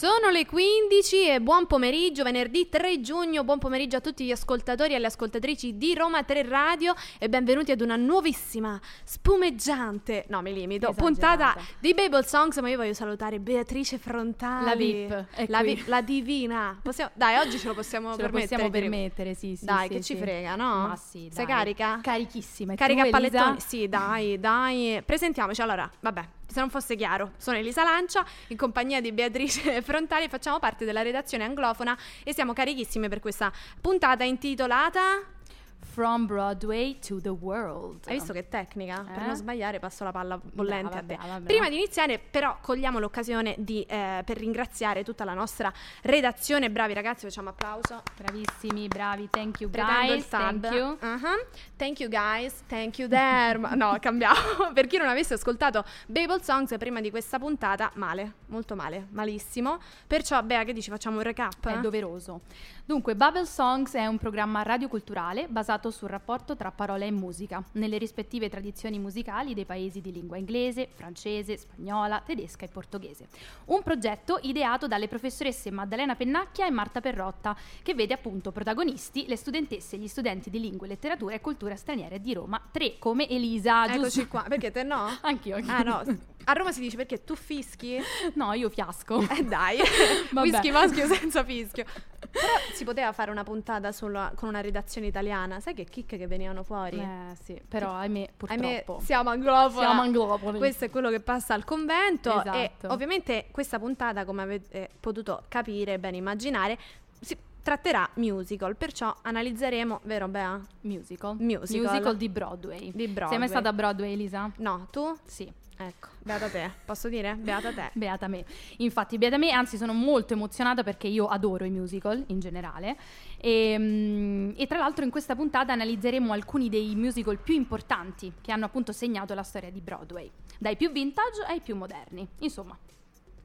Sono le 15 e buon pomeriggio, venerdì 3 giugno, buon pomeriggio a tutti gli ascoltatori e alle ascoltatrici di Roma 3 Radio e benvenuti ad una nuovissima, spumeggiante, no mi limito, Esagerata. puntata di Babel Songs, ma io voglio salutare Beatrice Frontali. La VIP, la, vi- la divina. Possiamo- dai, oggi ce lo possiamo Ce lo permettere. possiamo direi. permettere, sì, sì. Dai, sì, che ci sì. frega, no? Ma sì, Sei dai. carica? Carichissima. E Carica tu, a pallettoni? Sì, dai, dai. Presentiamoci. Allora, vabbè, se non fosse chiaro, sono Elisa Lancia, in compagnia di Beatrice Frontali, facciamo parte della redazione anglofona e siamo carichissime per questa puntata intitolata... From Broadway to the World. Hai visto che tecnica? Per Eh? non sbagliare passo la palla bollente a te. Brava, brava, Prima brava. di iniziare, però, cogliamo l'occasione di, eh, per ringraziare tutta la nostra redazione. Bravi ragazzi, facciamo applauso. Bravissimi, bravi. Thank you, Pretendo guys. Thank you. Uh-huh. Thank you guys, thank you there. No, cambiamo. per chi non avesse ascoltato Babel Songs prima di questa puntata, male, molto male, malissimo. Perciò, Bea, che dici? Facciamo un recap? È doveroso. Dunque, Bubble Songs è un programma radioculturale basato sul rapporto tra parola e musica, nelle rispettive tradizioni musicali dei paesi di lingua inglese, francese, spagnola, tedesca e portoghese. Un progetto ideato dalle professoresse Maddalena Pennacchia e Marta Perrotta, che vede appunto protagonisti le studentesse e gli studenti di lingue, letteratura e cultura straniere di Roma 3, come Elisa, Eccoci giusto? qua. Perché te no? Anch'io. anch'io. Ah no, a Roma si dice perché tu fischi? No, io fiasco. Eh dai, Vabbè. whisky maschio senza fischio. Però si poteva fare una puntata sulla- con una redazione italiana. Sai che chicche che venivano fuori? Eh sì, però ahimè Ahimè, purtroppo. siamo anglofoni. Siamo anglofoni. Questo è quello che passa al convento. E Esatto. ovviamente questa puntata, come avete potuto capire e ben immaginare, si tratterà musical. Perciò analizzeremo, vero Bea? Musical. Musical. di Broadway. Di Broadway. Sei mai stata a Broadway, Elisa? No, tu? Sì. Ecco, beata te. Posso dire? Beata te. Beata me. Infatti, beata me, anzi sono molto emozionata perché io adoro i musical in generale. E, mm, e tra l'altro in questa puntata analizzeremo alcuni dei musical più importanti che hanno appunto segnato la storia di Broadway, dai più vintage ai più moderni. Insomma,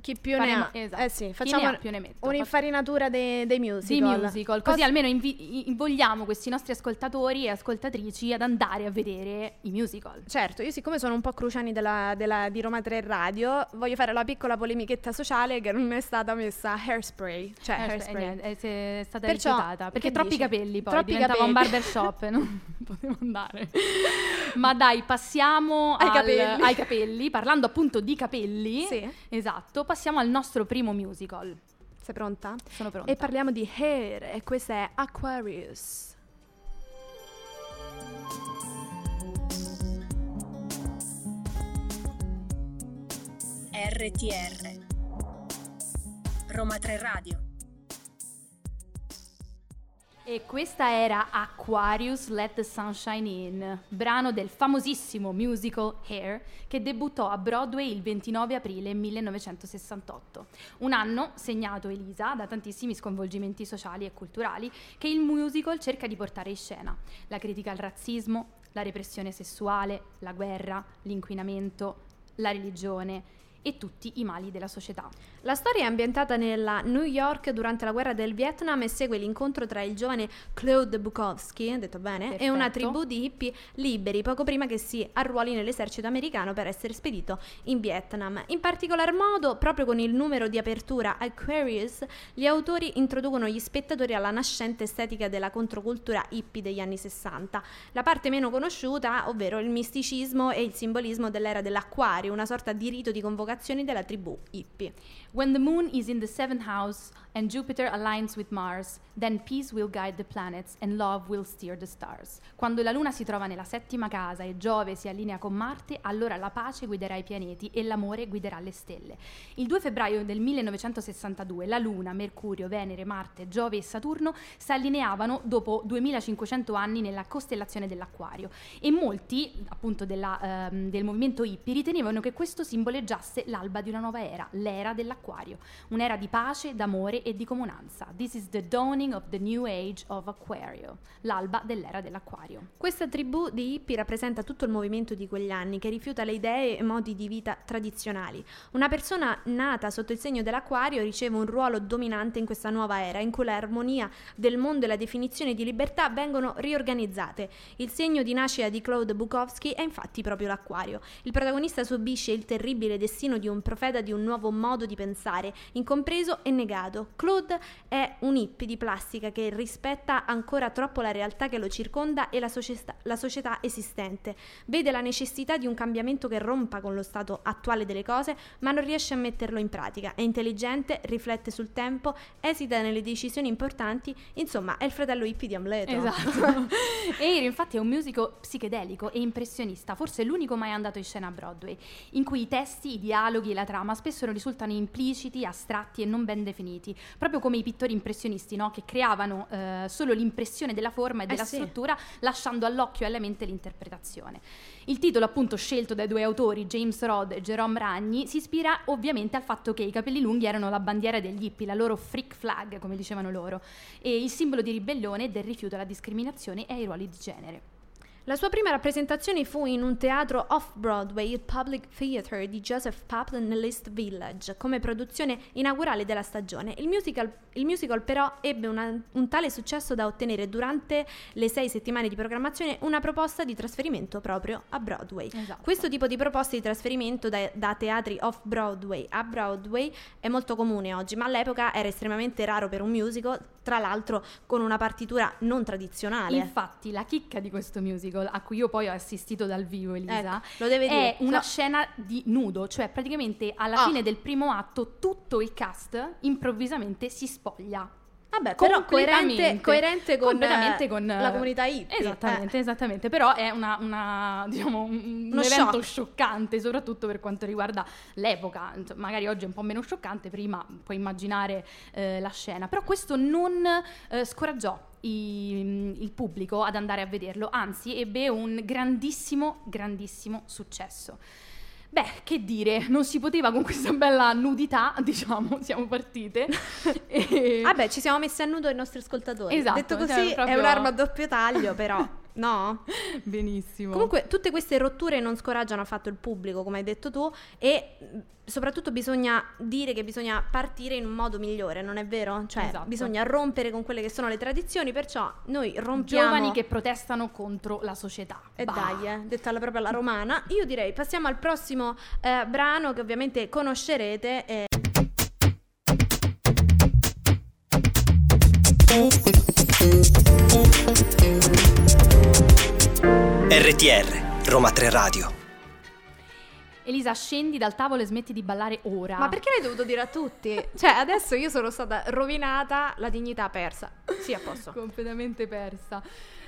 Chi più Faremo- ne ha? esatto. Eh sì, facciamo ne ne un'infarinatura dei, dei musical. musical, così Cos- almeno invi- invogliamo questi nostri ascoltatori e ascoltatrici ad andare a vedere i musical. Certo, io siccome sono un po' cruciani della- della- di Roma 3 Radio, voglio fare la piccola polemichetta sociale che non è stata messa hairspray. Cioè, Eh, hairspray. eh, niente, è, se- è stata Perciò, rifiutata perché troppi dici? capelli poi Troppi diventava un capelli. barbershop e non potevo andare ma dai passiamo Ai al- capelli. ai capelli parlando appunto di capelli Sì. esatto passiamo al nostro primo musical Sei pronta? sono pronta E parliamo di hair e questa è Aquarius. RTR Roma 3 Radio E questa era Aquarius Let the Sunshine In, brano del famosissimo musical Hair che debuttò a Broadway il 29 aprile 1968. Un anno segnato, Elisa, da tantissimi sconvolgimenti sociali e culturali che il musical cerca di portare in scena. La critica al razzismo, la repressione sessuale, la guerra, l'inquinamento, la religione e tutti i mali della società. La storia è ambientata nella New York durante la guerra del Vietnam e segue l'incontro tra il giovane Claude Bukowski, detto bene, e una Perfetto. tribù di hippie liberi poco prima che si arruoli nell'esercito americano per essere spedito in Vietnam. In particolar modo, proprio con il numero di apertura Aquarius, gli autori introducono gli spettatori alla nascente estetica della controcultura hippie degli anni 60. La parte meno conosciuta, ovvero il misticismo e il simbolismo dell'era dell'acquario, una sorta di rito di convocazione della tribù hippie. When the moon is in the seventh house and Jupiter aligns with Mars, then peace will guide the planets and love will steer the stars. Quando la luna si trova nella settima casa e Giove si allinea con Marte, allora la pace guiderà i pianeti e l'amore guiderà le stelle. Il 2 febbraio del 1962 la luna, Mercurio, Venere, Marte, Giove e Saturno si allineavano dopo 2500 anni nella costellazione dell'Acquario e molti, appunto della, ehm, del movimento hippie, ritenevano che questo simboleggiasse l'alba di una nuova era, l'era dell'Acquario, un'era di pace, d'amore e di comunanza. This is the dawning of the new age of Aquario, l'alba dell'era dell'Acquario. Questa tribù di hippie rappresenta tutto il movimento di quegli anni che rifiuta le idee e modi di vita tradizionali. Una persona nata sotto il segno dell'acquario riceve un ruolo dominante in questa nuova era in cui l'armonia del mondo e la definizione di libertà vengono riorganizzate. Il segno di nascita di Claude Bukowski è infatti proprio l'acquario. Il protagonista subisce il terribile destino di un profeta di un nuovo modo di pensare, incompreso e negato. Claude è un hippie di plastica che rispetta ancora troppo la realtà che lo circonda e la società, la società esistente. Vede la necessità di un cambiamento che rompa con lo stato attuale delle cose, ma non riesce a metterlo in pratica. È intelligente, riflette sul tempo, esita nelle decisioni importanti, insomma, è il fratello hippie di Amleto. Esatto. Air infatti è un musical psichedelico e impressionista, forse l'unico mai andato in scena a Broadway, in cui i testi, i dialoghi e la trama spesso risultano impliciti, astratti e non ben definiti, proprio come i pittori impressionisti, no? che creavano eh, solo l'impressione della forma e Eh della sì. struttura, lasciando all'occhio e alla mente l'interpretazione. Il titolo, appunto, scelto dai due autori, James Rod e Jerome Ragni, si ispira ovviamente al fatto che i capelli lunghi erano la bandiera degli hippie, la loro freak flag, come dicevano loro, e il simbolo di ribellione e del rifiuto alla discriminazione e ai ruoli di genere. La sua prima rappresentazione fu in un teatro off-Broadway, il Public Theatre di Joseph Paplin nell'East Village, come produzione inaugurale della stagione. Il musical, il musical però ebbe una- un tale successo da ottenere durante le sei settimane di programmazione una proposta di trasferimento proprio a Broadway. Esatto. Questo tipo di proposte di trasferimento da, da teatri off-Broadway a Broadway è molto comune oggi, ma all'epoca era estremamente raro per un musical, tra l'altro con una partitura non tradizionale. Infatti, la chicca di questo musical, a cui io poi ho assistito dal vivo, Elisa, Ecco, lo deve dire. è una No. scena di nudo, cioè praticamente alla Ah. fine del primo atto tutto il cast improvvisamente si spoglia. Vabbè, però coerente, coerente con, Completamente eh, con, la comunità hippie. Esattamente, Eh. esattamente. Però è una, una, diciamo, un, un Uno evento shock. scioccante, soprattutto per quanto riguarda l'epoca. Insomma, Magari oggi è un po' meno scioccante, prima puoi immaginare eh, la scena. Però questo non eh, scoraggiò i- il pubblico ad andare a vederlo, anzi ebbe un grandissimo, grandissimo successo. Beh, che dire, non si poteva con questa bella nudità, diciamo, siamo partite. E- Vabbè, ci siamo messi a nudo i nostri ascoltatori. Esatto, Detto cioè, così, è proprio- un'arma a doppio taglio, però, no? Benissimo. Comunque, tutte queste rotture non scoraggiano affatto il pubblico, come hai detto tu, e soprattutto bisogna dire che bisogna partire in un modo migliore, non è vero? Cioè, Esatto. bisogna rompere con quelle che sono le tradizioni, perciò noi rompiamo... giovani che protestano contro la società. E Bah. dai, eh, detta alla propria alla romana. Io direi passiamo al prossimo eh, brano che ovviamente conoscerete. eh, RTR, Roma 3 Radio. Elisa, scendi dal tavolo e smetti di ballare ora. Ma perché l'hai dovuto dire a tutti? Cioè, adesso io sono stata rovinata, la dignità persa. Sì, a posto. Completamente persa.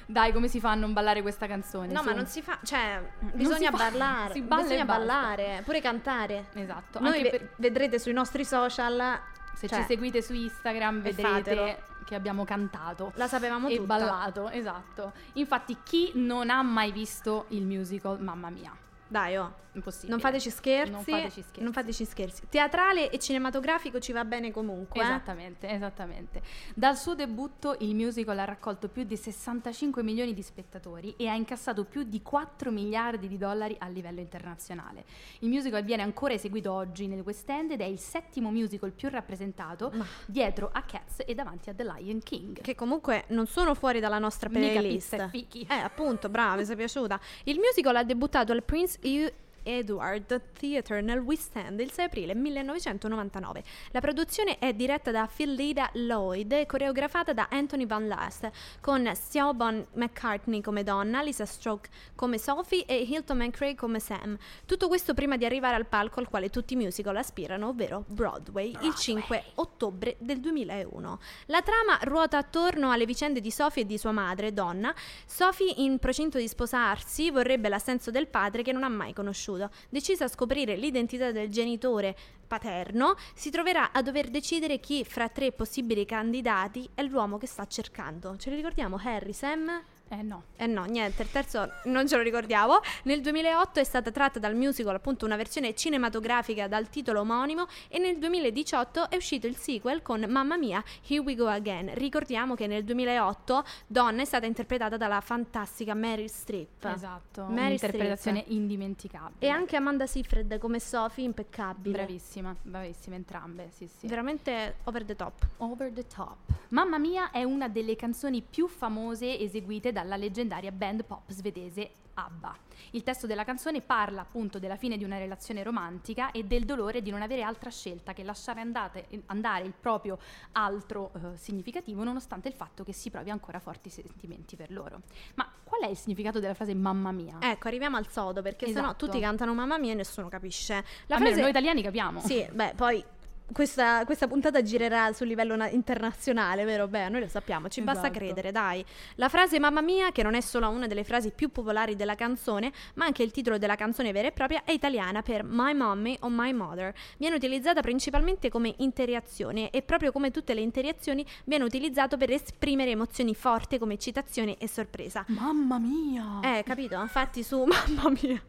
Dai, come si fa a non ballare questa canzone? No, Su. ma non si fa, cioè, bisogna ballare, si balla bisogna ballare, pure cantare. Esatto. Noi anche ve- per- vedrete sui nostri social, se cioè, ci seguite su Instagram vedrete fatelo. Che abbiamo cantato. la sapevamo e tutta. ballato, esatto. Infatti, chi non ha mai visto il musical, mamma mia, Dai, oh. impossibile. Non fateci scherzi. Non fateci scherzi. Non fateci scherzi. Teatrale e cinematografico ci va bene comunque. eh. Esattamente, esattamente. Dal suo debutto il musical ha raccolto più di 65 milioni di spettatori e ha incassato più di 4 miliardi di dollari a livello internazionale. Il musical viene ancora eseguito oggi nel West End ed è il settimo musical più rappresentato Ma- dietro a Cats e davanti a The Lion King. Che comunque non sono fuori dalla nostra Mica playlist. pizza e fichi. Eh, appunto, brava, mi sei piaciuta. Il musical ha debuttato al Prince E- Edward Theatre nel West End il 6 aprile 1999. La produzione è diretta da Philida Lloyd e coreografata da Anthony Van Last, con Siobhan McCartney come donna, Lisa Stroke come Sophie e Hilton McRae come Sam. Tutto questo prima di arrivare al palco al quale tutti i musical aspirano, ovvero Broadway, il 5 ottobre del 2001. La trama ruota attorno alle vicende di Sophie e di sua madre, donna. Sophie, in procinto di sposarsi, vorrebbe l'assenso del padre che non ha mai conosciuto. Decisa a scoprire l'identità del genitore paterno, si troverà a dover decidere chi fra tre possibili candidati è l'uomo che sta cercando. Ce li ricordiamo? Harry, Sam? Eh no. Eh no, niente, il terzo non ce lo ricordiamo. Nel 2008 è stata tratta dal musical appunto una versione cinematografica dal titolo omonimo e nel 2018 è uscito il sequel con Mamma Mia, Here We Go Again. Ricordiamo che nel 2008 Donna è stata interpretata dalla fantastica Meryl Streep. Esatto, Meryl un'interpretazione Streep. indimenticabile. E anche Amanda Seyfried come Sophie, impeccabile. Bravissima, bravissime entrambe, sì sì. Veramente over the top. Over the Top. Mamma mia è una delle canzoni più famose eseguite dalla leggendaria band pop svedese ABBA. Il testo della canzone parla appunto della fine di una relazione romantica e del dolore di non avere altra scelta che lasciare andate, andare il proprio altro eh, significativo nonostante il fatto che si provi ancora forti sentimenti per loro. Ma qual è il significato della frase mamma mia? Ecco, arriviamo al sodo perché sennò Esatto. tutti cantano mamma mia e nessuno capisce. La Almeno frase noi italiani capiamo. Sì, beh, poi questa, questa puntata girerà sul livello na- internazionale, vero? Beh, noi lo sappiamo, ci basta Esatto. credere, dai. La frase mamma mia, che non è solo una delle frasi più popolari della canzone, ma anche il titolo della canzone vera e propria, è italiana per My Mommy o My Mother. Viene utilizzata principalmente come interiazione e proprio come tutte le interiazioni viene utilizzato per esprimere emozioni forti come eccitazione e sorpresa. Mamma mia! Eh, capito? Infatti su Mamma mia.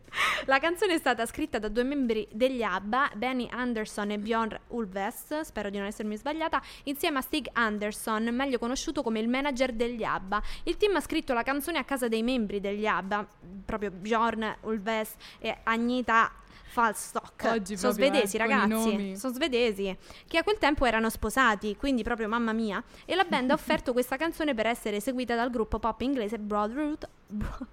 La canzone è stata scritta da due membri degli ABBA, Benny Anderson e Bjorn Ulvaeus, spero di non essermi sbagliata, insieme a Stig Anderson, meglio conosciuto come il manager degli ABBA. Il team ha scritto la canzone a casa dei membri degli ABBA, proprio Bjorn Ulvaeus e Agneta Falstock. Oggi sono proprio, svedesi, eh, ragazzi. Sono svedesi che a quel tempo erano sposati, quindi proprio mamma mia. E la band ha offerto questa canzone per essere eseguita dal gruppo pop inglese Brotherhood. Bro-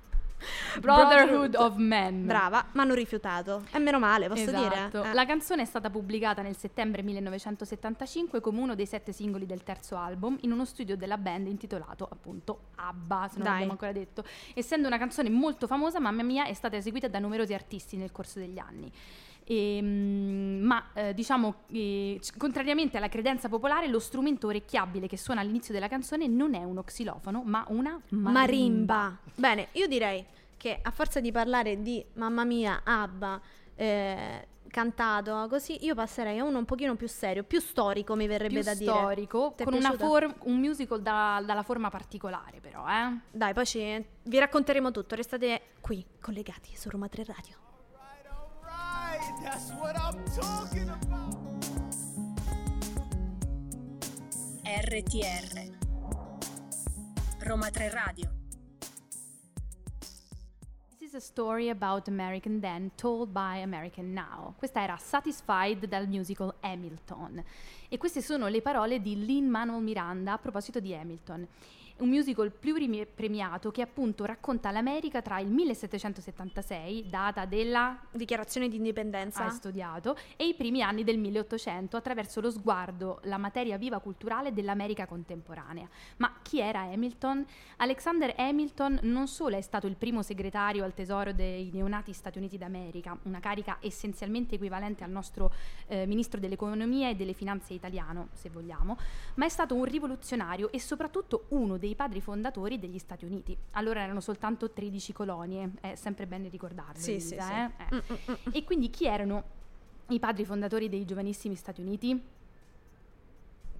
Brotherhood of Men. Brava, ma hanno rifiutato. E meno male, posso Esatto. dire. Eh. La canzone è stata pubblicata nel settembre 1975 come uno dei sette singoli del terzo album in uno studio della band intitolato appunto ABBA, se non Dai. l'abbiamo ancora detto. Essendo una canzone molto famosa, Mamma Mia è stata eseguita da numerosi artisti nel corso degli anni. Ehm, ma eh, diciamo, eh, contrariamente alla credenza popolare, lo strumento orecchiabile che suona all'inizio della canzone non è uno xilofono, ma una marimba. Marimba. Bene, io direi che a forza di parlare di Mamma mia, Abba, eh, cantato così, io passerei a uno un pochino più serio, più storico mi verrebbe più da dire. storico, Ti è con una form- un musical da- dalla forma particolare però, eh? Dai, poi ci- vi racconteremo tutto, restate qui, collegati su Roma 3 Radio. That's what I'm talking about. RTR Roma 3 Radio This is a story about American then told by American now. Questa era Satisfied dal musical Hamilton. E queste sono le parole di Lin Manuel Miranda a proposito di Hamilton. Un musical pluripremiato che appunto racconta l'America tra il 1776, data della Dichiarazione di indipendenza. studiato, e i primi anni del 1800 attraverso lo sguardo, la materia viva culturale dell'America contemporanea. Ma chi era Hamilton? Alexander Hamilton non solo è stato il primo segretario al tesoro dei neonati Stati Uniti d'America, una carica essenzialmente equivalente al nostro eh, ministro dell'economia e delle finanze italiano, se vogliamo, ma è stato un rivoluzionario e soprattutto uno dei padri fondatori degli Stati Uniti. Allora erano soltanto 13 colonie, è sempre bene ricordarlo. Sì, sì, Elisa, sì. eh? Eh. Mm, mm, mm. E quindi chi erano i padri fondatori dei giovanissimi Stati Uniti?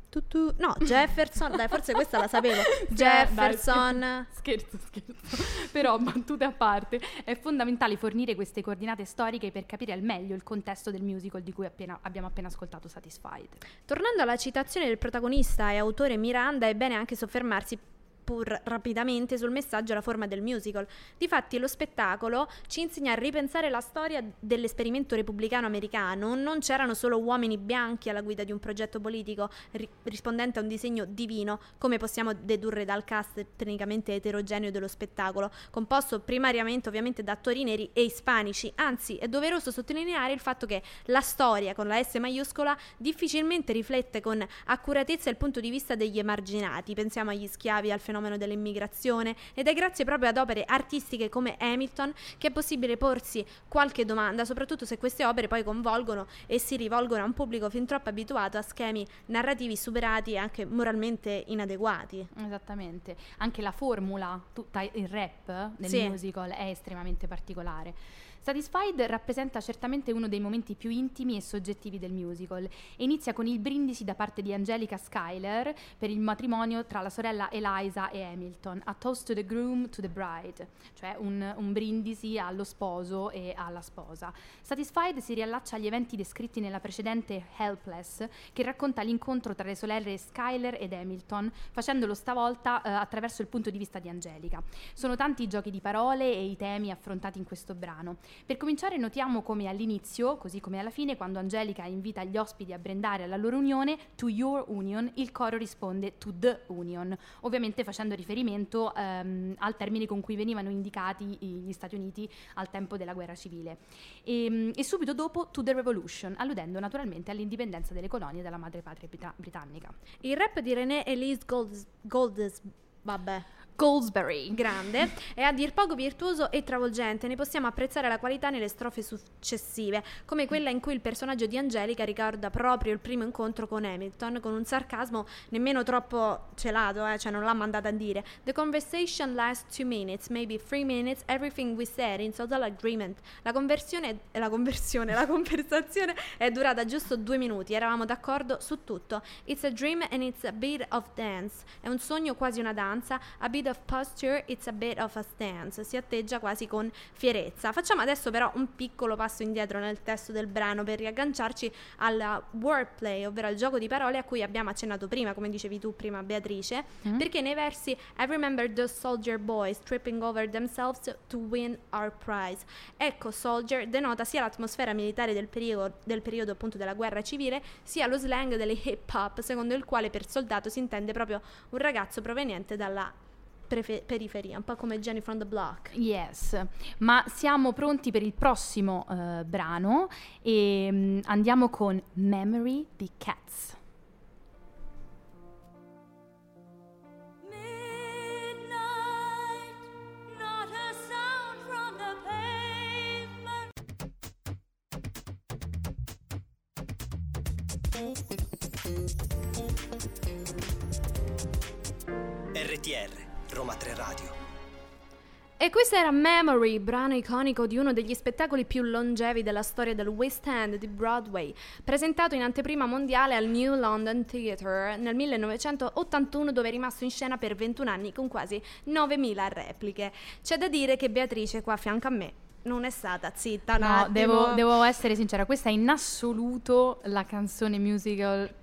Tu, tu- No, Jefferson, dai, forse questa la sapevo. Jefferson. dai, scherzo, scherzo. Però, battute a parte, è fondamentale fornire queste coordinate storiche per capire al meglio il contesto del musical di cui appena- abbiamo appena ascoltato Satisfied. Tornando alla citazione del protagonista e autore Miranda, è bene anche soffermarsi pur rapidamente sul messaggio e la forma del musical. Difatti lo spettacolo ci insegna a ripensare la storia dell'esperimento repubblicano americano. Non c'erano solo uomini bianchi alla guida di un progetto politico ri- rispondente a un disegno divino, come possiamo dedurre dal cast tecnicamente eterogeneo dello spettacolo, composto primariamente ovviamente da attori neri e ispanici. Anzi, è doveroso sottolineare il fatto che la storia con la S maiuscola difficilmente riflette con accuratezza il punto di vista degli emarginati. Pensiamo agli schiavi, al fenomeno dell'immigrazione ed è grazie proprio ad opere artistiche come Hamilton che è possibile porsi qualche domanda, soprattutto se queste opere poi convolgono e si rivolgono a un pubblico fin troppo abituato a schemi narrativi superati e anche moralmente inadeguati. Esattamente. Anche la formula, tutta il rap del Sì. musical è estremamente particolare. Satisfied rappresenta certamente uno dei momenti più intimi e soggettivi del musical e inizia con il brindisi da parte di Angelica Schuyler per il matrimonio tra la sorella Eliza e Hamilton, a toast to the groom to the bride, cioè un, un brindisi allo sposo e alla sposa. Satisfied si riallaccia agli eventi descritti nella precedente Helpless, che racconta l'incontro tra le sorelle Schuyler ed Hamilton, facendolo stavolta eh, attraverso il punto di vista di Angelica. Sono tanti i giochi di parole e i temi affrontati in questo brano. Per cominciare notiamo come all'inizio, così come alla fine, quando Angelica invita gli ospiti a brindare alla loro unione, to your union, il coro risponde to the union, ovviamente facendo riferimento ehm, al termine con cui venivano indicati gli Stati Uniti al tempo della guerra civile. E, e subito dopo To the Revolution, alludendo naturalmente all'indipendenza delle colonie dalla madrepatria brita- britannica. Il rap di René Elise Golds, Golds vabbè, Goldsberry. grande è a dir poco virtuoso e travolgente. Ne possiamo apprezzare la qualità nelle strofe successive, come quella in cui il personaggio di Angelica ricorda proprio il primo incontro con Hamilton, con un sarcasmo nemmeno troppo celato, eh, cioè non l'ha mandata a dire. The conversation lasts two minutes, maybe three minutes, everything we said in total agreement. La conversione, la conversione, la conversazione è durata giusto due minuti, eravamo d'accordo su tutto. It's a dream and it's a bit of dance. È un sogno quasi una danza, a bit of posture, it's a bit of a stance. Si atteggia quasi con fierezza. Facciamo adesso però un piccolo passo indietro nel testo del brano per riagganciarci al wordplay, ovvero al gioco di parole a cui abbiamo accennato prima, come dicevi tu prima Beatrice, perché nei versi I remember those soldier boys tripping over themselves to win our prize. Ecco, soldier denota sia l'atmosfera militare del periodo, del periodo appunto della guerra civile, sia lo slang delle hip hop, secondo il quale per soldato si intende proprio un ragazzo proveniente dalla prefe- periferia, un po' come Jenny from the Block. Yes, ma siamo pronti per il prossimo eh, brano e mm, andiamo con Memory the Cats. RTR, Roma 3 Radio. E questo era Memory, brano iconico di uno degli spettacoli più longevi della storia del West End di Broadway, presentato in anteprima mondiale al New London Theatre nel 1981 dove è rimasto in scena per 21 anni con quasi 9.000 repliche. C'è da dire che Beatrice qua a fianco a me non è stata zitta No, devo, devo essere sincera, questa è in assoluto la canzone musical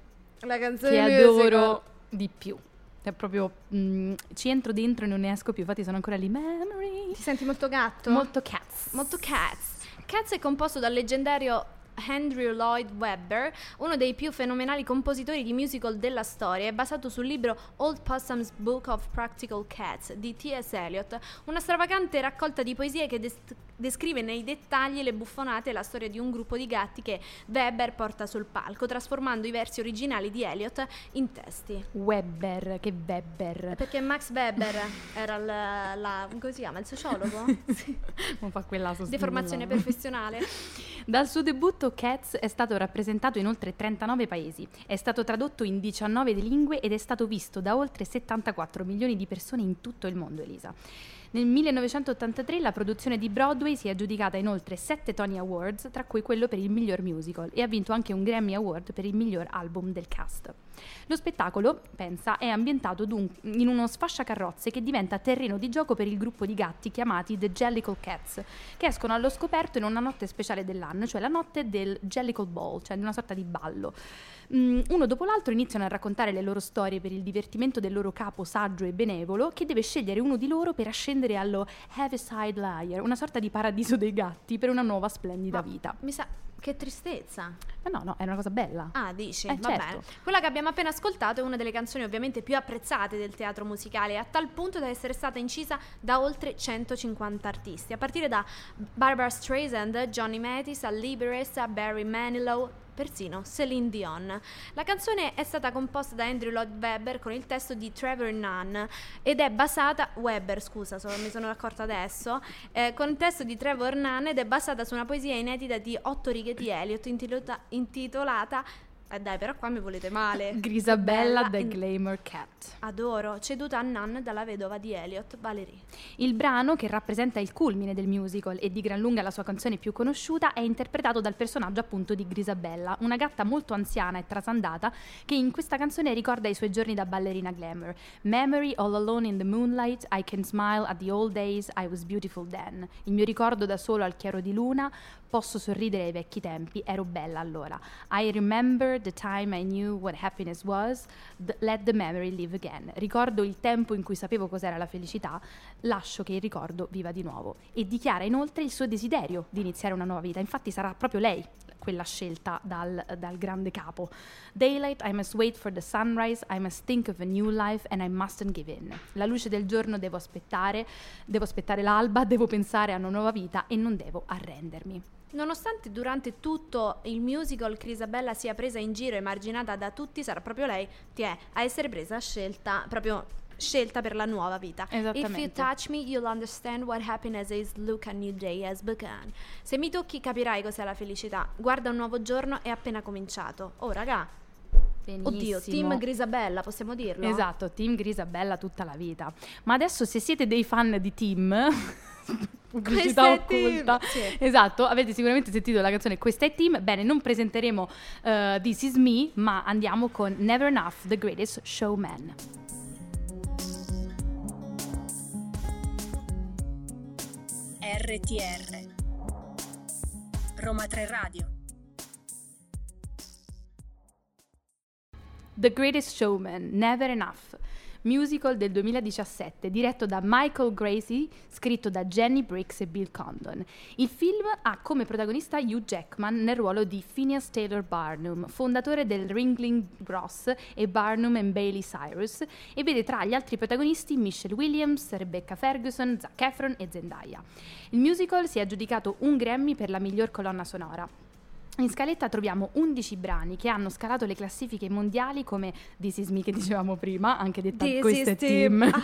La canzone che musical. adoro di più. È proprio mm, ci entro dentro e non ne esco più, infatti sono ancora lì. Memory. Ti senti molto gatto? Molto cats. Molto Cats. Cats è composto dal leggendario Andrew Lloyd Webber, uno dei più fenomenali compositori di musical della storia, è basato sul libro Old Possum's Book of Practical Cats di T.S. Eliot, una stravagante raccolta di poesie che des- descrive nei dettagli le buffonate e la storia di un gruppo di gatti che Webber porta sul palco, trasformando i versi originali di Eliot in testi. Webber, che Webber. Perché Max Weber era il, la, come si chiama, il sociologo? Sì. Non fa quella Deformazione professionale. Dal suo debutto Cats è stato rappresentato in oltre 39 paesi, è stato tradotto in 19 lingue ed è stato visto da oltre 74 milioni di persone in tutto il mondo, Elisa. Nel 1983 la produzione di Broadway si è aggiudicata inoltre 7 Tony Awards, tra cui quello per il miglior musical, e ha vinto anche un Grammy Award per il miglior album del cast. Lo spettacolo, pensa, è ambientato dun- in uno sfasciacarrozze che diventa terreno di gioco per il gruppo di gatti chiamati The Jellicle Cats, che escono allo scoperto in una notte speciale dell'anno, cioè la notte del Jellicle Ball, cioè di una sorta di ballo. Mm, uno dopo l'altro iniziano a raccontare le loro storie per il divertimento del loro capo saggio e benevolo, che deve scegliere uno di loro per ascendere allo Heaviside Layer, una sorta di paradiso dei gatti per una nuova splendida Ma vita. Mi sa che tristezza. Ma no, no, è una cosa bella. Ah, dici? Eh, Va certo. bene. Quella che abbiamo appena ascoltato è una delle canzoni ovviamente più apprezzate del teatro musicale, a tal punto da essere stata incisa da oltre 150 artisti, a partire da Barbara Streisand, Johnny Mathis, Lee Libres, Barry Manilow, persino Celine Dion. La canzone è stata composta da Andrew Lloyd Webber con il testo di Trevor Nunn ed è basata Webber, scusa, so- mi sono accorta adesso, eh, con il testo di Trevor Nunn ed è basata su una poesia inedita di otto righe di Eliot intitolata, intitolata eh dai, però qua mi volete male. Grisabella Bella the Glamour Cat. Adoro, ceduta a Nunn dalla vedova di Eliot, Valerie. Il brano, che rappresenta il culmine del musical e di gran lunga la sua canzone più conosciuta, è interpretato dal personaggio appunto di Grisabella, una gatta molto anziana e trasandata che in questa canzone ricorda i suoi giorni da ballerina glamour. Memory all alone in the moonlight, I can smile at the old days, I was beautiful then. Il mio ricordo da solo al chiaro di luna, posso sorridere ai vecchi tempi, ero bella allora. I remember the time I knew what happiness was, th- let the memory live again. Ricordo il tempo in cui sapevo cos'era la felicità, lascio che il ricordo viva di nuovo. E dichiara inoltre il suo desiderio di iniziare una nuova vita. Infatti sarà proprio lei quella scelta dal, dal grande capo. Daylight, I must wait for the sunrise, I must think of a new life and I mustn't give in. La luce del giorno devo aspettare, devo aspettare l'alba, devo pensare a una nuova vita e non devo arrendermi. Nonostante durante tutto il musical Crisabella sia presa in giro e marginata da tutti, sarà proprio lei ti è a essere presa scelta proprio scelta per la nuova vita. If you touch me, you'll understand what happiness is. Look a new day has begun. Se mi tocchi, capirai cos'è la felicità. Guarda, un nuovo giorno è appena cominciato. Oh, raga. Oddio, Benissimo. team Grisabella, possiamo dirlo? Esatto, Team Grisabella tutta la vita. Ma adesso se siete dei fan di Team, pubblicità occulta. Sì. Esatto, avete sicuramente sentito la canzone Questa è Team. Bene, non presenteremo eh, This Is Me, ma andiamo con Never Enough, The Greatest Showman. RTR Roma 3 Radio The Greatest Showman, Never Enough, musical del 2017, diretto da Michael Gracie, scritto da Jenny Briggs e Bill Condon. Il film ha come protagonista Hugh Jackman nel ruolo di Phineas Taylor Barnum, fondatore del Ringling Bros e Barnum and Bailey Cyrus, e vede tra gli altri protagonisti Michelle Williams, Rebecca Ferguson, Zac Efron e Zendaya. Il musical si è aggiudicato un Grammy per la miglior colonna sonora. In scaletta troviamo 11 brani che hanno scalato le classifiche mondiali come This Is Me che dicevamo prima, anche detta This Questo è Team, Ah,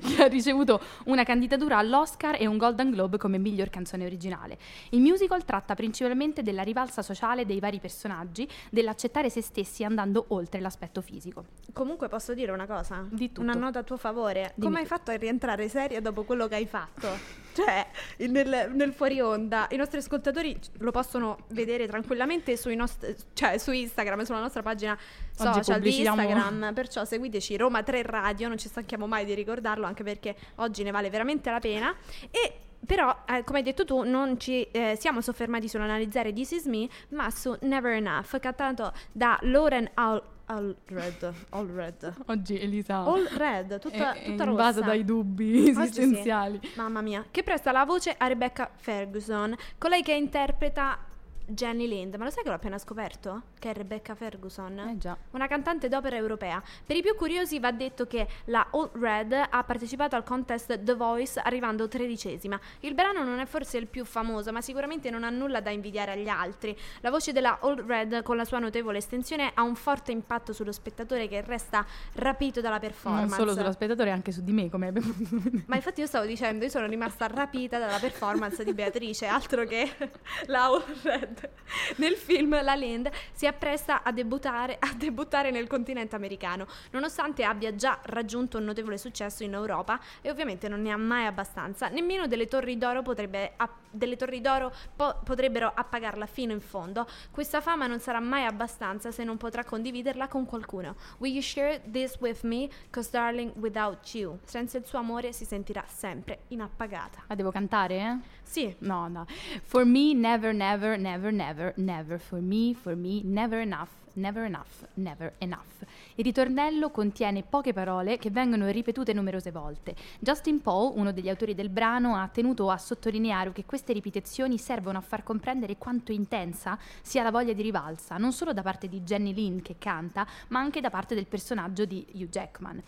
che ha ricevuto una candidatura all'Oscar e un Golden Globe come miglior canzone originale. Il musical tratta principalmente della rivalsa sociale dei vari personaggi, dell'accettare se stessi andando oltre l'aspetto fisico. Comunque posso dire una cosa? Di tutto. Una nota a tuo favore. Dimmi Come hai fatto a rientrare seria dopo quello che hai fatto? Cioè, nel, nel fuori onda, i nostri ascoltatori lo possono vedere tranquillamente sui nostri, cioè, su Instagram, sulla nostra pagina Oggi social di Instagram. Perciò seguiteci Roma 3 Radio, non ci stanchiamo mai di ricordarlo, anche perché oggi ne vale veramente la pena. E però, eh, come hai detto tu, non ci eh, siamo soffermati sull'analizzare This Is Me, ma su Never Enough, cantato da Lauren Al- Allred. Allred. Oggi Elisa All red, tutta, è, è tutta invasa rossa. dai dubbi Oggi sì. esistenziali. Mamma mia, che presta la voce a Rebecca Ferguson, colei che interpreta Jenny Lind. Ma lo sai che l'ho appena scoperto? Che è Rebecca Ferguson? Eh già. Una cantante d'opera europea. Per i più curiosi va detto che la All Red ha partecipato al contest The Voice arrivando tredicesima. Il brano non è forse il più famoso, ma sicuramente non ha nulla da invidiare agli altri. La voce della All Red, con la sua notevole estensione, ha un forte impatto sullo spettatore che resta rapito dalla performance. Non solo sullo spettatore, anche su di me, come abbiamo Ma infatti io stavo dicendo, io sono rimasta rapita dalla performance di Beatrice, altro che la All Red. Nel film La Land si appresta a debuttare, a debuttare nel continente americano, nonostante abbia già raggiunto un notevole successo in Europa e ovviamente non ne ha mai abbastanza. Nemmeno delle torri d'oro, potrebbe delle torri d'oro po- potrebbero appagarla fino in fondo. Questa fama non sarà mai abbastanza se non potrà condividerla con qualcuno. Will you share this with me? Cause darling, without you. Senza il suo amore si sentirà sempre inappagata. La devo cantare, eh? Sì, No, no. For me, never, never, never, never, never. For me, for me, never enough. Never enough, never enough. Il ritornello contiene poche parole che vengono ripetute numerose volte. Justin Paul, uno degli autori del brano, ha tenuto a sottolineare che queste ripetizioni servono a far comprendere quanto intensa sia la voglia di rivalsa, non solo da parte di Jenny Lynn che canta, ma anche da parte del personaggio di Hugh Jackman.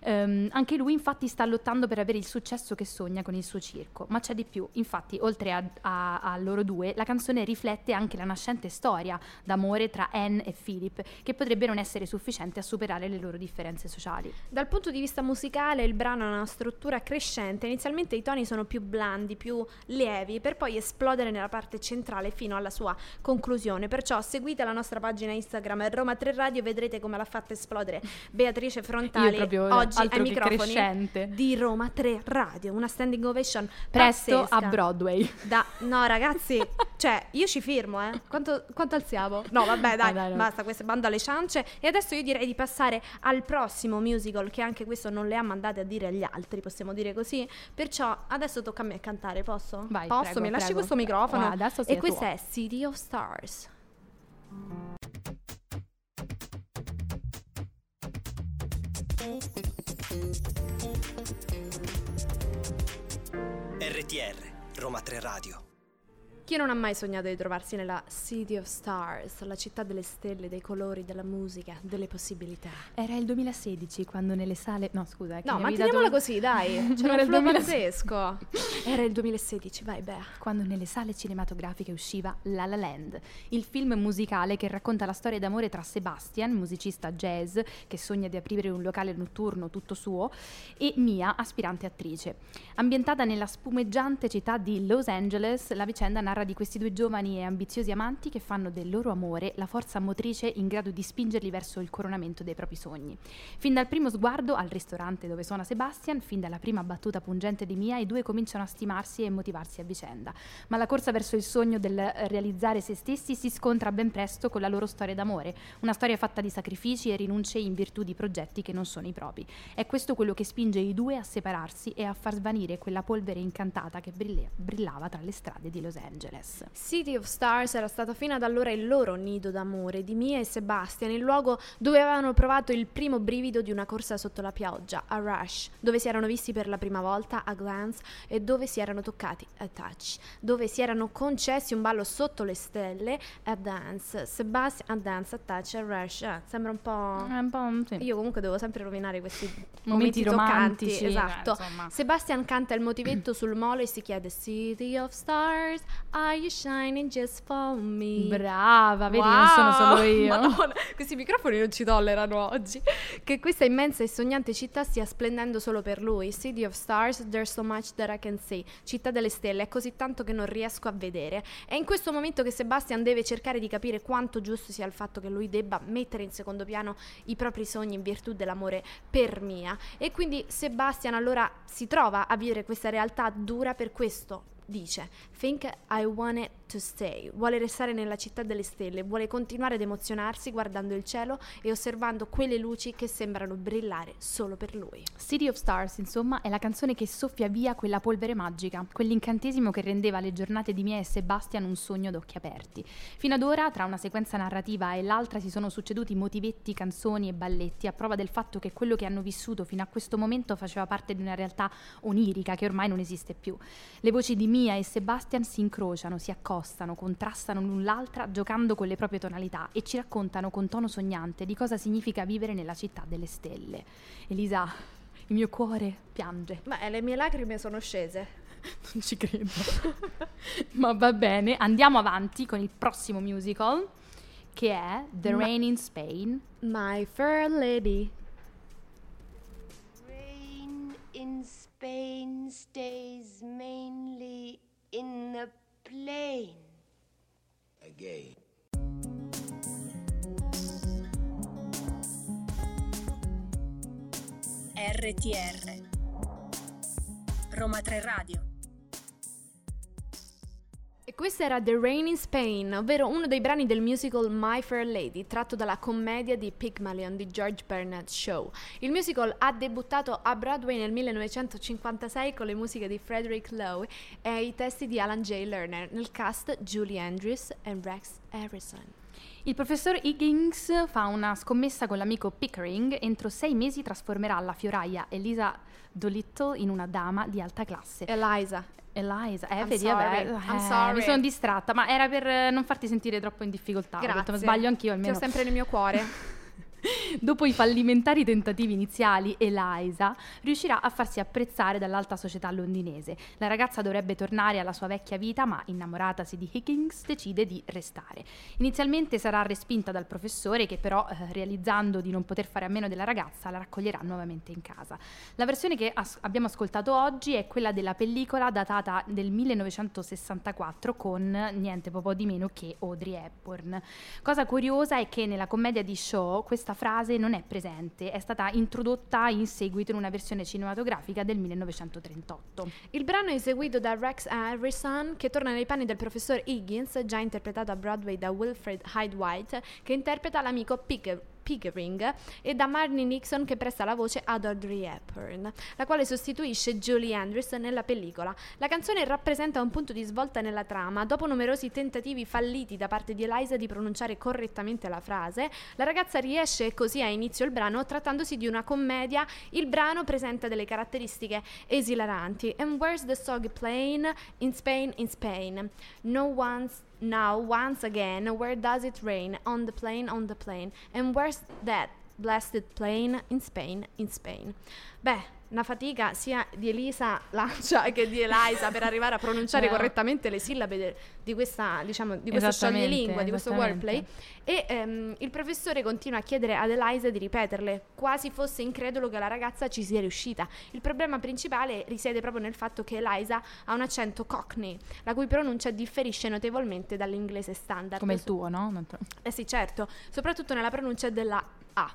Ehm, anche lui infatti sta lottando per avere il successo che sogna con il suo circo, ma c'è di più. Infatti, oltre a, a- a loro due, la canzone riflette anche la nascente storia d'amore tra Anne e Philip, che potrebbe non essere sufficiente a superare le loro differenze sociali. Dal punto di vista musicale il brano ha una struttura crescente, inizialmente i toni sono più blandi, più lievi, per poi esplodere nella parte centrale fino alla sua conclusione. Perciò seguite la nostra pagina Instagram Roma 3 Radio e vedrete come l'ha fatta esplodere Beatrice Frontali Io proprio, oggi altro ai microfoni crescente. di Roma 3 Radio, una standing ovation Presto a pazzesca. Broadway. Da- no ragazzi, cioè io ci firmo, eh. Quanto, quanto alziamo? No, vabbè, dai, Ah, dai, no. basta, queste bando alle ciance. E adesso io direi di passare al prossimo musical, che anche questo non le ha mandate a dire agli altri, possiamo dire così. Perciò adesso tocca a me cantare, posso? Vai, posso? prego, Mi lasci prego. questo microfono? Ah, adesso sì, e questa è City of Stars. RTR, Roma 3 Radio. Chi non ha mai sognato di trovarsi nella City of Stars, la città delle stelle, dei colori, della musica, delle possibilità? Era il 2016 quando nelle sale... No, scusa. che No, ma teniamola dato- così, dai. C'era Era un il flow 2000 pazzesco. Era il 2016, vai Bea. quando nelle sale cinematografiche usciva La La Land, il film musicale che racconta la storia d'amore tra Sebastian, musicista jazz che sogna di aprire un locale notturno tutto suo, e Mia, aspirante attrice. Ambientata nella spumeggiante città di Los Angeles, la vicenda narra di questi due giovani e ambiziosi amanti che fanno del loro amore la forza motrice in grado di spingerli verso il coronamento dei propri sogni. Fin dal primo sguardo al ristorante dove suona Sebastian, fin dalla prima battuta pungente di Mia, i due cominciano a stimarsi e motivarsi a vicenda. Ma la corsa verso il sogno del eh, realizzare se stessi si scontra ben presto con la loro storia d'amore, una storia fatta di sacrifici e rinunce in virtù di progetti che non sono i propri. È questo quello che spinge i due a separarsi e a far svanire quella polvere incantata che brillava tra le strade di Los Angeles. City of Stars era stato fino ad allora il loro nido d'amore di Mia e Sebastian, il luogo dove avevano provato il primo brivido di una corsa sotto la pioggia, a Rush, dove si erano visti per la prima volta, a Glance, e dove si erano toccati, a Touch, dove si erano concessi un ballo sotto le stelle, a Dance, Sebastian, a Dance, a Touch, a Rush, eh, sembra un po'... È un po' sì. Io comunque devo sempre rovinare questi momenti, Momenti toccanti, romantici, eh, esatto. insomma. Sebastian canta il motivetto sul molo e si chiede City of Stars, are you shining just for me? Brava, vedi, non sono solo io. Madonna, questi microfoni non ci tollerano oggi. Che questa immensa e sognante città stia splendendo solo per lui. City of Stars, there's so much that I can see. Città delle stelle, è così tanto che non riesco a vedere. È in questo momento che Sebastian deve cercare di capire quanto giusto sia il fatto che lui debba mettere in secondo piano i propri sogni in virtù dell'amore per Mia. E quindi Sebastian allora si trova a vivere questa realtà dura per questo. Dice, think I want it to stay. Vuole restare nella città delle stelle, vuole continuare ad emozionarsi guardando il cielo e osservando quelle luci che sembrano brillare solo per lui. City of Stars, insomma, è la canzone che soffia via quella polvere magica, quell'incantesimo che rendeva le giornate di Mia e Sebastian un sogno d'occhi aperti. Fino ad ora, tra una sequenza narrativa e l'altra, si sono succeduti motivetti, canzoni e balletti, a prova del fatto che quello che hanno vissuto fino a questo momento faceva parte di una realtà onirica che ormai non esiste più. Le voci di Mia e Sebastian si incrociano, si accostano, contrastano l'un l'altra giocando con le proprie tonalità e ci raccontano con tono sognante di cosa significa vivere nella città delle stelle. Elisa, il mio cuore piange. Beh, le mie lacrime sono scese. Non ci credo. Ma va bene, andiamo avanti con il prossimo musical che è The Ma- Rain in Spain. My Fair Lady. Rain in Spain stays mainly in the plain. RTR Roma 3 Radio questo era The Rain in Spain, ovvero uno dei brani del musical My Fair Lady, tratto dalla commedia di Pygmalion di George Bernard Shaw. Il musical ha debuttato a Broadway nel 1956 con le musiche di Frederick Lowe e i testi di Alan J. Lerner, nel cast Julie Andrews e Rex Harrison. Il professor Higgins fa una scommessa con l'amico Pickering. Entro sei mesi trasformerà la fioraia Elisa Dolittle in una dama di alta classe. Eliza. Eliza, eh, I'm vedi, sorry, vabbè, eh, mi sono distratta, ma era per non farti sentire troppo in difficoltà. Detto, Grazie. ma sbaglio anch'io Ti almeno. ho sempre nel mio cuore. Dopo i fallimentari tentativi iniziali, Eliza riuscirà a farsi apprezzare dall'alta società londinese. La ragazza dovrebbe tornare alla sua vecchia vita, ma innamoratasi di Higgins decide di restare. Inizialmente sarà respinta dal professore, che però, eh, realizzando di non poter fare a meno della ragazza, la raccoglierà nuovamente in casa. La versione che as- abbiamo ascoltato oggi è quella della pellicola datata del 1964 con niente po' di meno che Audrey Hepburn. Cosa curiosa è che nella commedia di Shaw questa frase non è presente, è stata introdotta in seguito in una versione cinematografica del 1938. Il brano è eseguito da Rex Harrison, che torna nei panni del professor Higgins, già interpretato a Broadway da Wilfred Hyde White, che interpreta l'amico Pick- Pickering e da Marnie Nixon che presta la voce ad Audrey Hepburn, la quale sostituisce Julie Andrews nella pellicola. La canzone rappresenta un punto di svolta nella trama. Dopo numerosi tentativi falliti da parte di Eliza di pronunciare correttamente la frase, la ragazza riesce così a inizio il brano. Trattandosi di una commedia, il brano presenta delle caratteristiche esilaranti. And where's the song playing? In Spain, in Spain. No one's now once again. Where does it rain? On the plane, on the plane. And where's that blasted plane? In Spain, in Spain. Beh, una fatica sia di Elisa Lancia che di Eliza per arrivare a pronunciare No. correttamente le sillabe de- di questa, diciamo, di questo scioglilingua, di questo wordplay. E ehm, il professore continua a chiedere ad Eliza di ripeterle, quasi fosse incredulo che la ragazza ci sia riuscita. Il problema principale risiede proprio nel fatto che Eliza ha un accento cockney, la cui pronuncia differisce notevolmente dall'inglese standard. Come il tuo, no? Eh sì, certo, soprattutto nella pronuncia della A.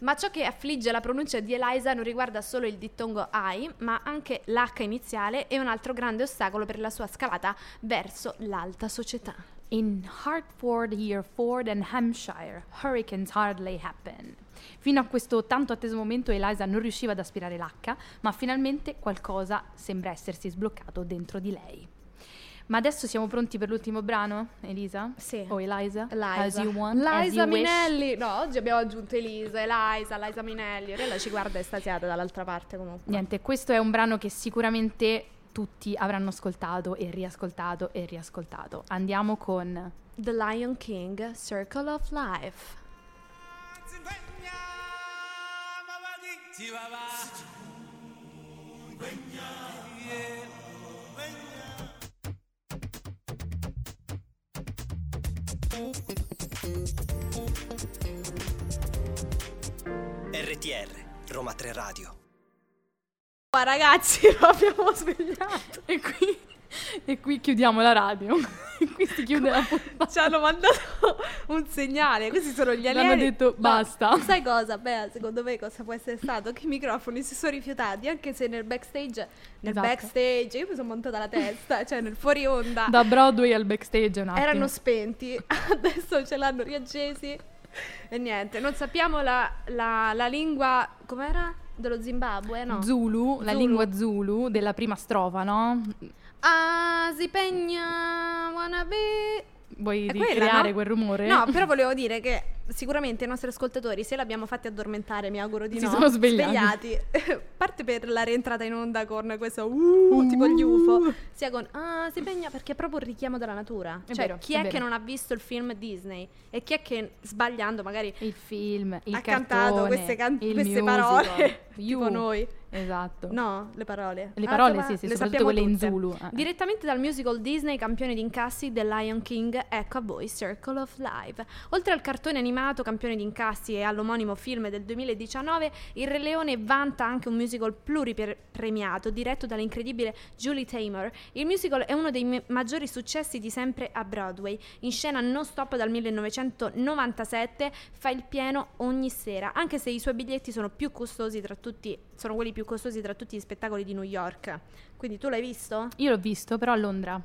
Ma ciò che affligge la pronuncia di Eliza non riguarda solo il dittongo I, ma anche l'H iniziale e un altro grande ostacolo per la sua scalata verso l'alta società. In Hartford, Hereford and Hampshire, hurricanes hardly happen. Fino a questo tanto atteso momento Eliza non riusciva ad aspirare l'H, ma finalmente qualcosa sembra essersi sbloccato dentro di lei. Ma adesso siamo pronti per l'ultimo brano, Elisa? Sì. O Eliza? Eliza. As you want, as Liza you wish. Minelli. No, oggi abbiamo aggiunto Elisa, Eliza, Liza Minelli. Orella ci guarda estasiata dall'altra parte comunque. Niente, questo è un brano che sicuramente tutti avranno ascoltato e riascoltato e riascoltato. Andiamo con The Lion King, Circle of Life. RTR, Roma 3 Radio. Ma ragazzi, abbiamo svegliato. E qui, e qui chiudiamo la radio. Qui si chiude la puntata. Ci hanno mandato un segnale. Questi sono gli alieni. hanno detto, basta. Sai cosa? Beh, secondo me cosa può essere stato? Che i microfoni si sono rifiutati, anche se nel backstage. Nel Esatto. backstage, io mi sono montata la testa, cioè nel fuori onda. Da Broadway al backstage un attimo. erano spenti, adesso ce l'hanno riaccesi. E niente, non sappiamo la, la- la lingua. Com'era? Dello Zimbabwe, no? Zulu, la Zulu. lingua Zulu della prima strofa, no? Ah, si pegna, wanna be. Vuoi È ricreare quella, no? quel rumore? No, però volevo dire che sicuramente i nostri ascoltatori, se l'abbiamo fatti addormentare, mi auguro di Si no, sono svegliati. parte per la rientrata in onda con questo uh, tipo gli UFO, sia con ah, si pegna perché è proprio un richiamo della natura. È cioè, vero, chi è è, che non ha visto il film Disney e chi è che sbagliando magari Il film, il ha cartone, cantato queste, can- queste musical. parole tipo noi. Esatto. No, le parole. Le Ah, parole, insomma, sì, sì, le soprattutto sappiamo quelle in tutte. Zulu. eh. Direttamente dal musical Disney, campione di incassi The Lion King, ecco a voi Circle of Life. Oltre al cartone animato, campione di incassi e all'omonimo film del 2019, Il Re Leone vanta anche un musical pluripremiato diretto dall'incredibile Julie Taymor. Il musical è uno dei me- maggiori successi di sempre a Broadway. In scena non stop dal 1997, fa il pieno ogni sera, anche se i suoi biglietti sono più costosi tra tutti, sono quelli più costosi tra tutti gli spettacoli di New York. Quindi tu l'hai visto? Io l'ho visto, però a Londra.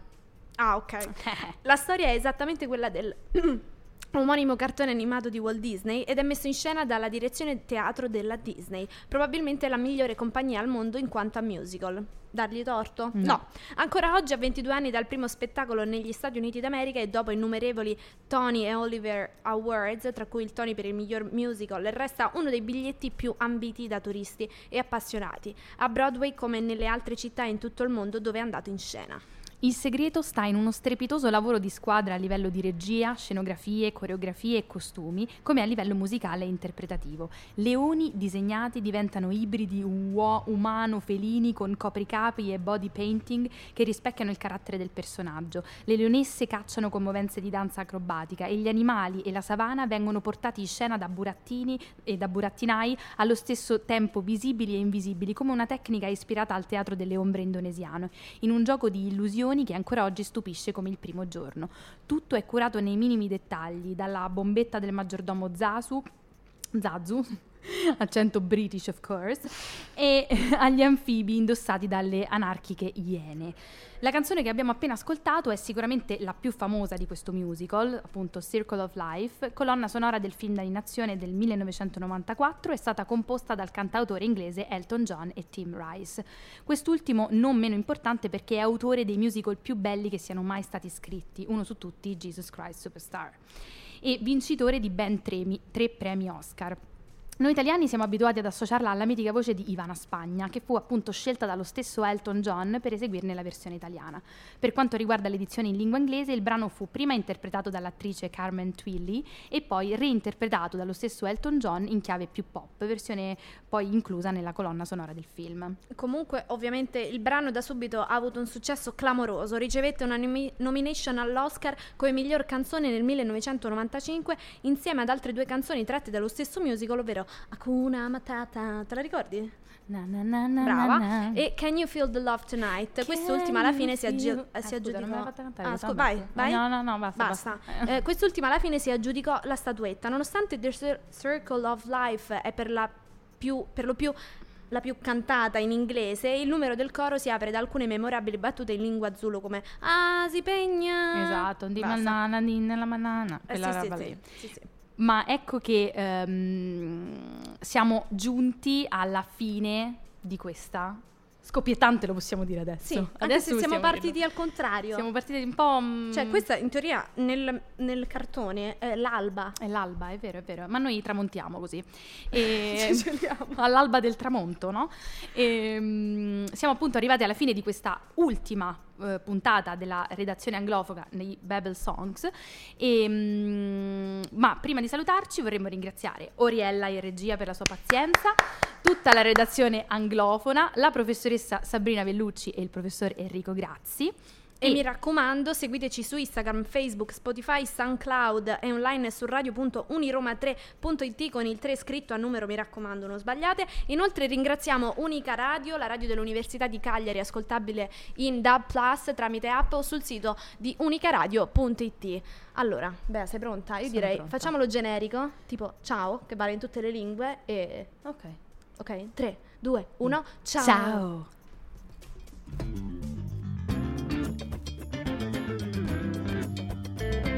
Ah, ok. La storia è esattamente quella del omonimo cartone animato di Walt Disney ed è messo in scena dalla direzione teatro della Disney, probabilmente la migliore compagnia al mondo in quanto a musical. Dargli torto? No. Ancora oggi, a 22 anni dal primo spettacolo negli Stati Uniti d'America e dopo innumerevoli Tony e Oliver Awards, tra cui il Tony per il miglior musical, resta uno dei biglietti più ambiti da turisti e appassionati, a Broadway come nelle altre città in tutto il mondo dove è andato in scena. Il segreto sta in uno strepitoso lavoro di squadra a livello di regia, scenografie, coreografie e costumi, come a livello musicale e interpretativo. Leoni disegnati diventano ibridi uo- umano-felini con copricapi e body painting che rispecchiano il carattere del personaggio. Le leonesse cacciano con movenze di danza acrobatica e gli animali e la savana vengono portati in scena da burattini e da burattinai allo stesso tempo visibili e invisibili, come una tecnica ispirata al teatro delle ombre indonesiano in un gioco di illusioni che ancora oggi stupisce come il primo giorno. Tutto è curato nei minimi dettagli, dalla bombetta del maggiordomo Zasu, Zazu, accento british of course, e agli anfibi indossati dalle anarchiche iene. La canzone che abbiamo appena ascoltato è sicuramente la più famosa di questo musical, appunto Circle of Life, colonna sonora del film d'animazione del 1994, è stata composta dal cantautore inglese Elton John e Tim Rice. Quest'ultimo non meno importante perché è autore dei musical più belli che siano mai stati scritti, uno su tutti Jesus Christ Superstar, e vincitore di ben tre, tre premi Oscar. Noi italiani siamo abituati ad associarla alla mitica voce di Ivana Spagna, che fu appunto scelta dallo stesso Elton John per eseguirne la versione italiana. Per quanto riguarda l'edizione in lingua inglese, il brano fu prima interpretato dall'attrice Carmen Twilly e poi reinterpretato dallo stesso Elton John in chiave più pop, versione poi inclusa nella colonna sonora del film. Comunque, ovviamente, il brano da subito ha avuto un successo clamoroso. Ricevette una nomi- nomination all'Oscar come miglior canzone nel 1995, insieme ad altre due canzoni tratte dallo stesso musical, ovvero Hakuna Matata. Te la ricordi? Na na na na Brava. na na. E Can You Feel the Love Tonight? Quest'ultima alla fine si, aggi- eh, si scusa, aggiudicò. cantare, Ah, scu- vai, vai. No, no, no, basta, Basta. basta. Eh, quest'ultima alla fine si aggiudicò la statuetta. Nonostante The Cir- Circle of Life è per, la più, per lo più la più cantata in inglese, il numero del coro si apre da alcune memorabili battute in lingua zulu come Ah, si pegna. Esatto, di Basta. banana, di nella banana, Eh, quella sì, roba sì, lì. sì, sì. Ma ecco che ehm, siamo giunti alla fine di questa. Scoppiettante lo possiamo dire adesso. Sì, anche adesso se siamo partiti dirlo. al contrario. Siamo partiti un po'. mm, Cioè, questa in teoria nel, nel cartone è l'alba. È l'alba, è vero, è vero. Ma noi tramontiamo così. E... All'alba del tramonto, no? E, mm, siamo appunto arrivati alla fine di questa ultima eh, puntata della redazione anglofoga nei Babel Songs. E, mm, ma prima di salutarci vorremmo ringraziare Oriella in regia per la sua pazienza, tutta la redazione anglofona, la professoressa Sabrina Vellucci e il professor Enrico Grazzi. E mi raccomando, seguiteci su Instagram, Facebook, Spotify, SoundCloud e online su radio.uniroma3.it con il 3 scritto a numero, mi raccomando, non sbagliate. Inoltre ringraziamo Unica Radio, la radio dell'Università di Cagliari, ascoltabile in DAB Plus tramite app o sul sito di unicaradio.it. Allora, Bea, sei pronta? Io Sono direi pronta. facciamolo generico, tipo ciao, che vale in tutte le lingue e Ok. ok, 3, 2, 1, ciao. Ciao.